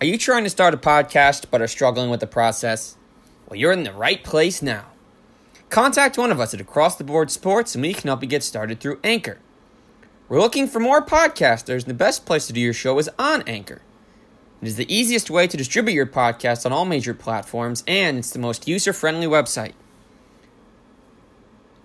Are you trying to start a podcast but are struggling with the process? Well, you're in the right place now. Contact one of us at Across the Board Sports and we can help you get started through Anchor. We're looking for more podcasters, and the best place to do your show is on Anchor. It is the easiest way to distribute your podcast on all major platforms, and it's the most user friendly website.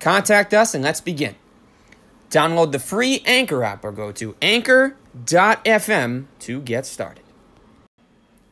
Contact us and let's begin. Download the free Anchor app or go to anchor.fm to get started.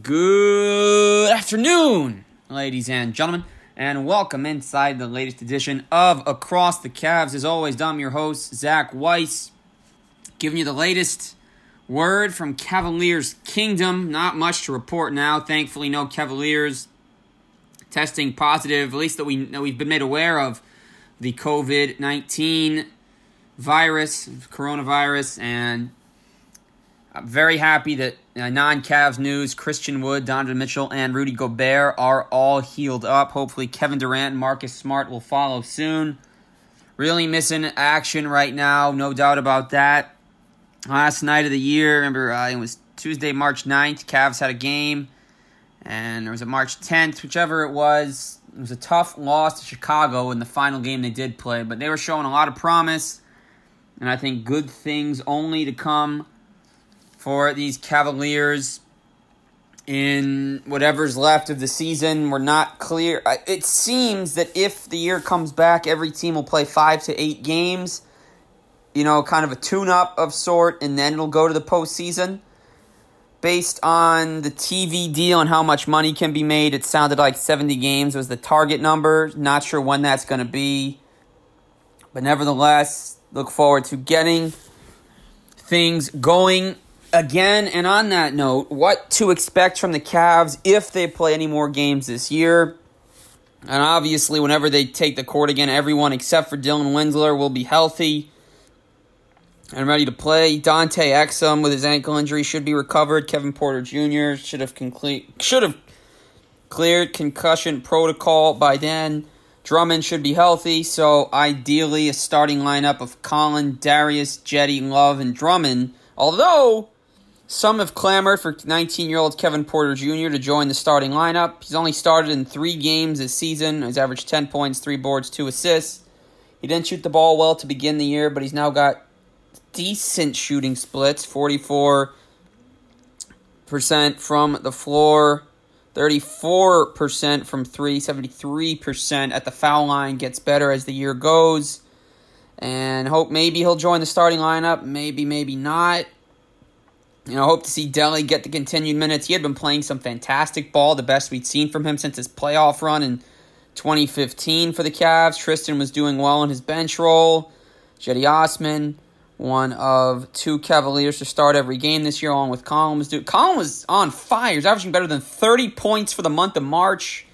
Good afternoon, ladies and gentlemen, and welcome inside the latest edition of Across the Cavs. As always, I'm your host, Zach Weiss, giving you the latest word from Cavaliers Kingdom. Not much to report now. Thankfully, no Cavaliers testing positive, at least that, we, that we've been made aware of the COVID 19 virus, coronavirus, and I'm very happy that uh, non Cavs news Christian Wood, Donovan Mitchell, and Rudy Gobert are all healed up. Hopefully, Kevin Durant and Marcus Smart will follow soon. Really missing action right now, no doubt about that. Last night of the year, remember, uh, it was Tuesday, March 9th. Cavs had a game, and there was a March 10th, whichever it was. It was a tough loss to Chicago in the final game they did play, but they were showing a lot of promise, and I think good things only to come for these Cavaliers in whatever's left of the season. We're not clear. It seems that if the year comes back, every team will play five to eight games. You know, kind of a tune up of sort, and then it'll go to the postseason. Based on the TV deal and how much money can be made, it sounded like 70 games was the target number. Not sure when that's going to be. But nevertheless, look forward to getting things going again, and on that note, what to expect from the Cavs if they play any more games this year. And obviously, whenever they take the court again, everyone except for Dylan Windler will be healthy and ready to play. Dante Exum with his ankle injury should be recovered. Kevin Porter Jr. should have complete should have cleared concussion protocol by then. Drummond should be healthy, so ideally a starting lineup of Collin, Darius, Cedi, Love, and Drummond. Although some have clamored for 19 year old Kevin Porter Jr. to join the starting lineup. He's only started in three games this season. He's averaged 10 points, 3 boards, 2 assists. He didn't shoot the ball well to begin the year, but he's now got decent shooting splits 44% from the floor, 34% from 3, 73% at the foul line. Gets better as the year goes. And hope maybe he'll join the starting lineup. Maybe, maybe not. You know, hope to see Delly get the continued minutes. He had been playing some fantastic ball, the best we'd seen from him since his playoff run in 2015 for the Cavs. Tristan was doing well in his bench role. Cedi Osman, one of two Cavaliers to start every game this year, along with Collin was. Collin was on fire. He's averaging better than 30 points for the month of March.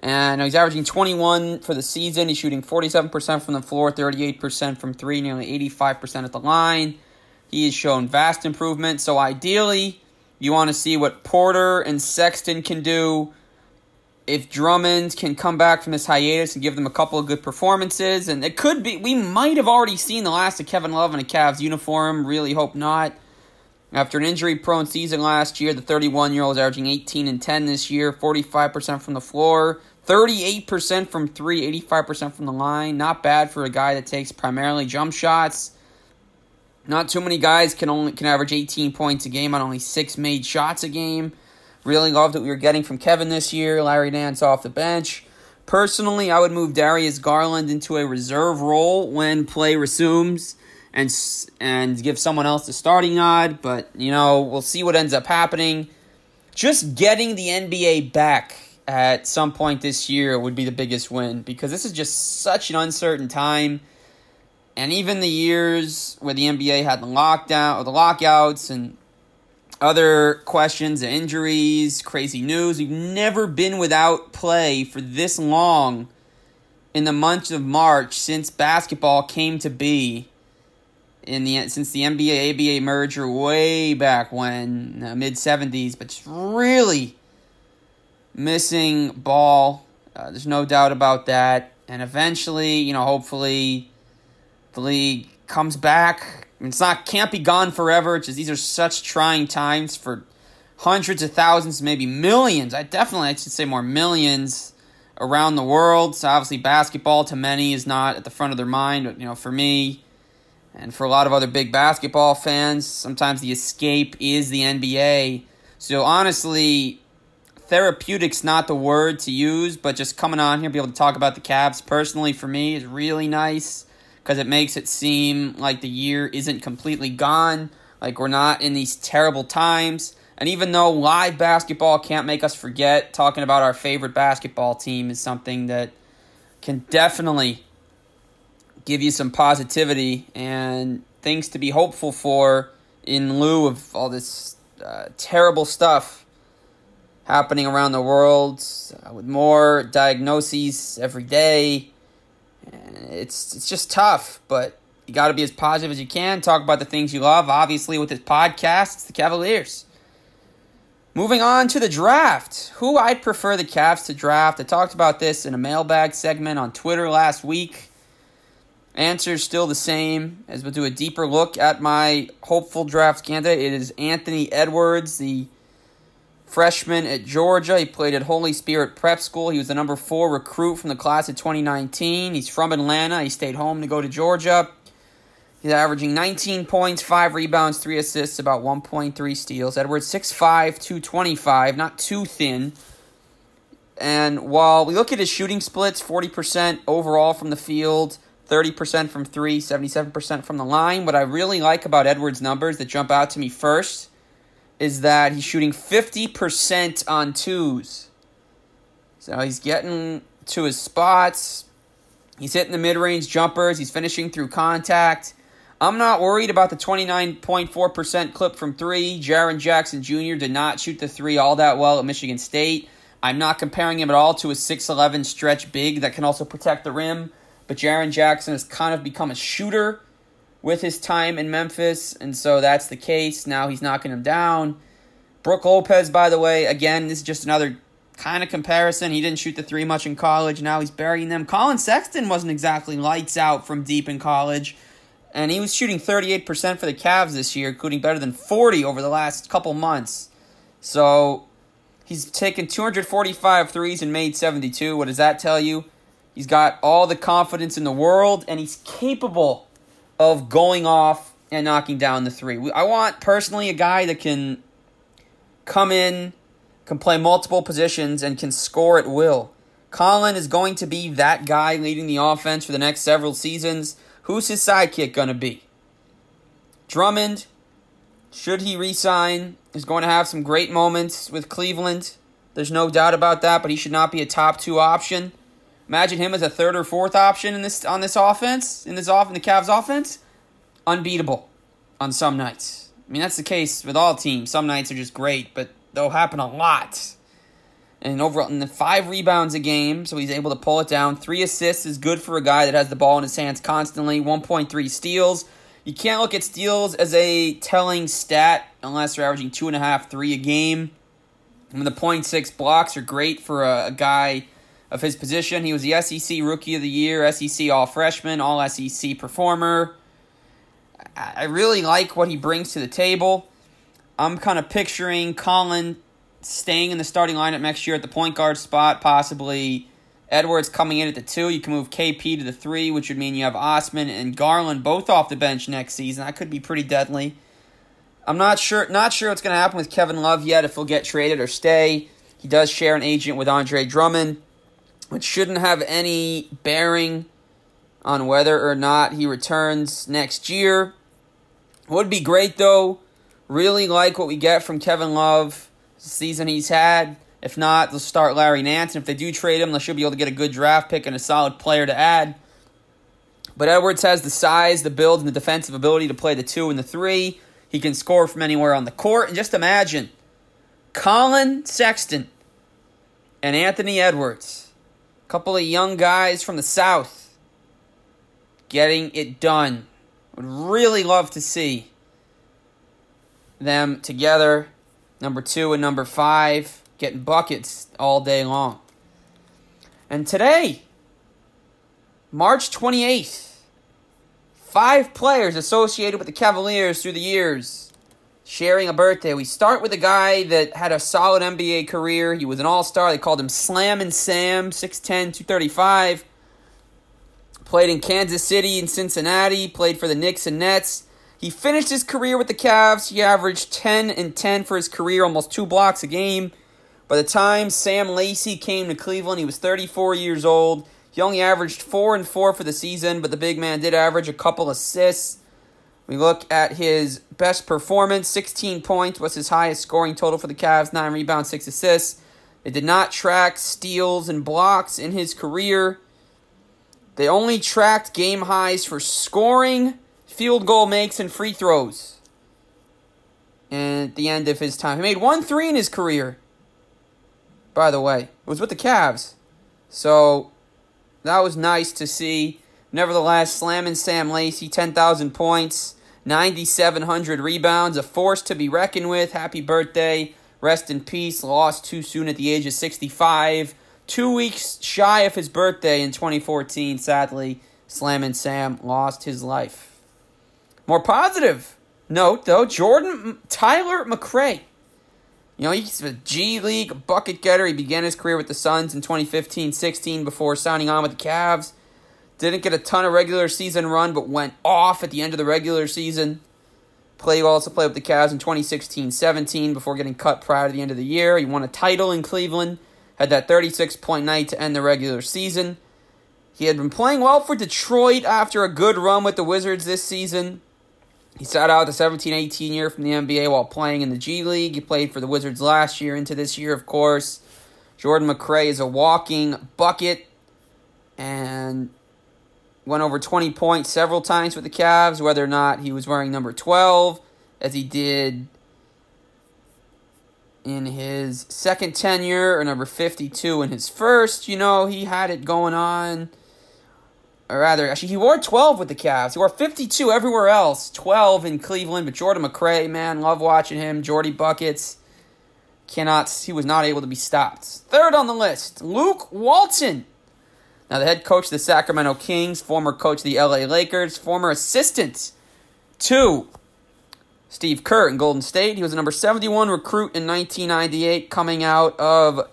And he's averaging 21 for the season. He's shooting 47% from the floor, 38% from three, nearly 85% at the line. He has shown vast improvement. So ideally, you want to see what Porter and Sexton can do. If Drummond can come back from this hiatus and give them a couple of good performances, and it could be, we might have already seen the last of Kevin Love in a Cavs uniform. Really hope not. After an injury prone season last year, the 31 year old is averaging 18 and 10 this year, 45% from the floor, 38% from three, 85% from the line. Not bad for a guy that takes primarily jump shots. Not too many guys can only can average 18 points a game on only six made shots a game. Really loved what we were getting from Kevin this year. Larry Nance off the bench. Personally, I would move Darius Garland into a reserve role when play resumes and and give someone else the starting nod. But you know, we'll see what ends up happening. Just getting the NBA back at some point this year would be the biggest win because this is just such an uncertain time. And even the years where the NBA had the lockdown or the lockouts and other questions and injuries, crazy news, we've never been without play for this long in the month of March since basketball came to be in the since the NBA ABA merger way back when uh, mid 70s, but just really missing ball. Uh, there's no doubt about that. And eventually, you know, hopefully the league comes back. It's not can't be gone forever. It's just these are such trying times for hundreds of thousands, maybe millions. I definitely I should say more millions around the world. So obviously basketball to many is not at the front of their mind, but you know, for me and for a lot of other big basketball fans, sometimes the escape is the NBA. So honestly, therapeutic's not the word to use, but just coming on here be able to talk about the Cavs personally for me is really nice because it makes it seem like the year isn't completely gone, like we're not in these terrible times. And even though live basketball can't make us forget, talking about our favorite basketball team is something that can definitely give you some positivity and things to be hopeful for in lieu of all this uh, terrible stuff happening around the world uh, with more diagnoses every day. It's it's just tough, but you got to be as positive as you can. Talk about the things you love. Obviously, with this podcast, it's the Cavaliers. Moving on to the draft. Who I'd prefer the Cavs to draft. I talked about this in a mailbag segment on Twitter last week. Answer's still the same as we'll do a deeper look at my hopeful draft candidate. It is Anthony Edwards, the freshman at Georgia. He played at Holy Spirit Prep School. He was the number four recruit from the class of 2019. He's from Atlanta. He stayed home to go to Georgia. He's averaging 19 points, 5 rebounds, 3 assists, about 1.3 steals. Edwards 6'5, 225, not too thin. And while we look at his shooting splits, 40% overall from the field, 30% from 3, 77% from the line, what I really like about Edwards' numbers that jump out to me first is that he's shooting 50% on twos. So he's getting to his spots. He's hitting the mid range jumpers. He's finishing through contact. I'm not worried about the 29.4% clip from three. Jaren Jackson Jr. did not shoot the three all that well at Michigan State. I'm not comparing him at all to a 6'11 stretch big that can also protect the rim. But Jaren Jackson has kind of become a shooter with his time in Memphis, and so that's the case. Now he's knocking him down. Brook Lopez, by the way, again, this is just another kind of comparison. He didn't shoot the three much in college. Now he's burying them. Collin Sexton wasn't exactly lights out from deep in college and he was shooting 38% for the Cavs this year, including better than 40 over the last couple months. So he's taken 245 threes and made 72. What does that tell you? He's got all the confidence in the world, and he's capable of going off and knocking down the three. I want personally a guy that can come in, can play multiple positions, and can score at will. Collin is going to be that guy leading the offense for the next several seasons. Who's his sidekick going to be? Drummond, should he resign, is going to have some great moments with Cleveland. There's no doubt about that, but he should not be a top two option. Imagine him as a third or fourth option in this on this offense, in this off in the Cavs offense. Unbeatable on some nights. I mean that's the case with all teams. Some nights are just great, but they'll happen a lot and overall in the five rebounds a game, so he's able to pull it down. Three assists is good for a guy that has the ball in his hands constantly. 1.3 steals. You can't look at steals as a telling stat unless you're averaging two and a half, three a game. I mean, the 0.6 blocks are great for a, a guy of his position. He was the SEC Rookie of the Year, SEC All Freshman, All SEC Performer. I really like what he brings to the table. I'm kind of picturing Collin staying in the starting lineup next year at the point guard spot, possibly Edwards coming in at the two. You can move KP to the three, which would mean you have Osman and Garland both off the bench next season. That could be pretty deadly. I'm not sure not sure what's going to happen with Kevin Love yet, if he'll get traded or stay. He does share an agent with Andre Drummond, which shouldn't have any bearing on whether or not he returns next year. Would be great though. Really like what we get from Kevin Love season he's had. If not, they'll start Larry Nance. And if they do trade him, they should be able to get a good draft pick and a solid player to add. But Edwards has the size, the build, and the defensive ability to play the two and the three. He can score from anywhere on the court. And just imagine Collin Sexton and Anthony Edwards, couple of young guys from the South, getting it done. Would really love to see them together number two and number five, getting buckets all day long. And today, March 28th, five players associated with the Cavaliers through the years sharing a birthday. We start with a guy that had a solid NBA career. He was an all star. They called him Slam and Sam, 6'10, 235. Played in Kansas City and Cincinnati, played for the Knicks and Nets. He finished his career with the Cavs. He averaged 10 and 10 for his career, almost two blocks a game. By the time Sam Lacey came to Cleveland, he was 34 years old. He only averaged 4 and 4 for the season, but the big man did average a couple assists. We look at his best performance 16 points was his highest scoring total for the Cavs, 9 rebounds, 6 assists. They did not track steals and blocks in his career. They only tracked game highs for scoring, field goal makes, and free throws. And at the end of his time, he made one three in his career. By the way, it was with the Cavs. So that was nice to see. Nevertheless, slamming Sam Lacey, 10,000 points, 9,700 rebounds, a force to be reckoned with. Happy birthday. Rest in peace. Lost too soon at the age of 65. Two weeks shy of his birthday in 2014, sadly, Slamming Sam lost his life. More positive note, though, Jordan Tyler McRae. You know, he's a G League bucket getter. He began his career with the Suns in 2015 16 before signing on with the Cavs. Didn't get a ton of regular season run, but went off at the end of the regular season. Play also played with the Cavs in 2016-17 before getting cut prior to the end of the year. He won a title in Cleveland, had that 36 point night to end the regular season. He had been playing well for Detroit after a good run with the Wizards this season. He sat out the 17-18 year from the NBA while playing in the G League. He played for the Wizards last year into this year, of course. Jordan McRae is a walking bucket and went over 20 points several times with the Cavs, whether or not he was wearing number 12, as he did in his second tenure, or number 52 in his first. You know, he had it going on. Or rather, actually, he wore 12 with the Cavs. He wore 52 everywhere else, 12 in Cleveland. But Jordan McRae, man, love watching him. Jordy Buckets. Cannot, he was not able to be stopped. Third on the list, Luke Walton now, the head coach of the Sacramento Kings, former coach of the LA Lakers, former assistant to Steve Kerr in Golden State. He was a number 71 recruit in 1998 coming out of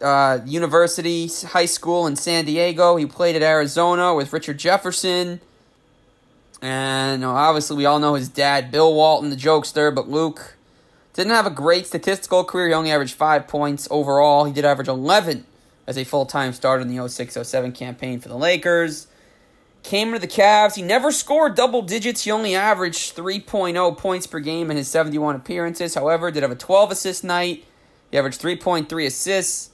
uh, University High School in San Diego. He played at Arizona with Richard Jefferson. And obviously, we all know his dad, Bill Walton, the jokester, but Luke didn't have a great statistical career. He only averaged five points overall. He did average 11 as a full time starter in the 06 07 campaign for the Lakers. Came to the Cavs. He never scored double digits. He only averaged 3.0 points per game in his 71 appearances. However, did have a 12 assist night. He averaged 3.3 assists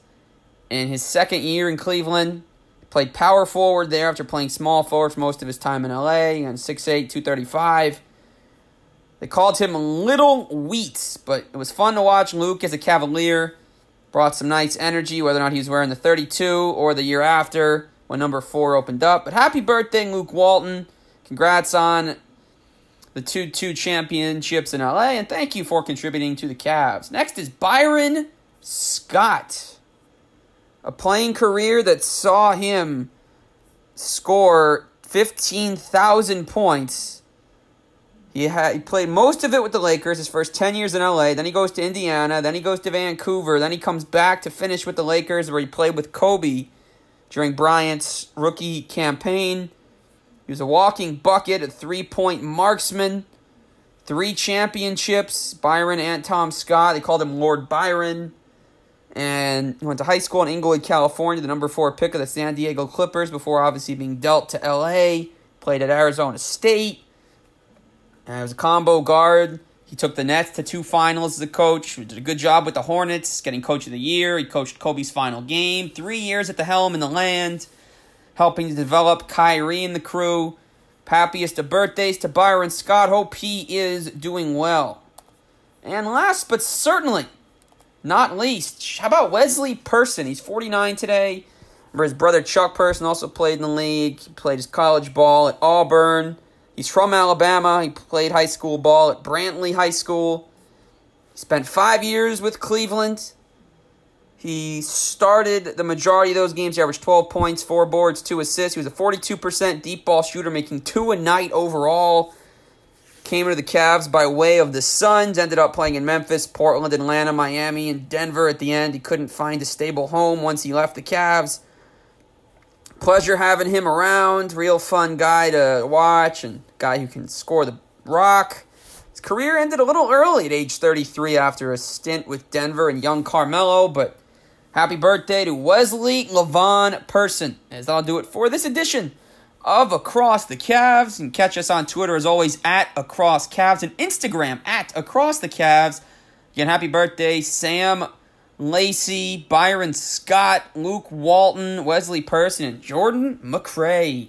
in his second year in Cleveland. Played power forward there after playing small forward for most of his time in LA and 6'8, 235. They called him Little Wheats, but it was fun to watch Luke as a Cavalier brought some nice energy, whether or not he was wearing the 32 or the year after when number four opened up. But happy birthday, Luke Walton. Congrats on the 2 2 championships in LA, and thank you for contributing to the Cavs. Next is Byron Scott. A playing career that saw him score 15,000 points he had he played most of it with the Lakers his first 10 years in LA, then he goes to Indiana, then he goes to Vancouver, then he comes back to finish with the Lakers where he played with Kobe during Bryant's rookie campaign. He was a walking bucket, a three-point marksman, three championships, Byron Antom Scott. They called him Lord Byron. And he went to high school in Inglewood, California, the number four pick of the San Diego Clippers before obviously being dealt to LA. Played at Arizona State it was a combo guard. He took the Nets to two finals as a coach. He did a good job with the Hornets, getting coach of the year. He coached Kobe's final game. Three years at the helm in the land, helping to develop Kyrie and the crew. Happiest of birthdays to Byron Scott. Hope he is doing well. And last but certainly not least, how about Wesley Person? He's 49 today. Remember his brother Chuck Person also played in the league. He played his college ball at Auburn. He's from Alabama. He played high school ball at Brantley High School. He spent five years with Cleveland. He started the majority of those games. He averaged 12 points, four boards, two assists. He was a 42% deep ball shooter, making two a night overall. came to the Cavs by way of the Suns, ended up playing in Memphis, Portland, Atlanta, Miami, and Denver at the end. He couldn't find a stable home once he left the Cavs. Pleasure having him around. Real fun guy to watch and guy who can score the rock. His career ended a little early at age 33 after a stint with Denver and young Carmelo, but happy birthday to Wesley Lavon Person. As I'll do it for this edition of Across the Cavs. And catch us on Twitter as always at Across Cavs and Instagram at Across the Cavs. Again, happy birthday, Sam Lacey, Byron Scott, Luke Walton, Wesley Person, and Jordan McRae.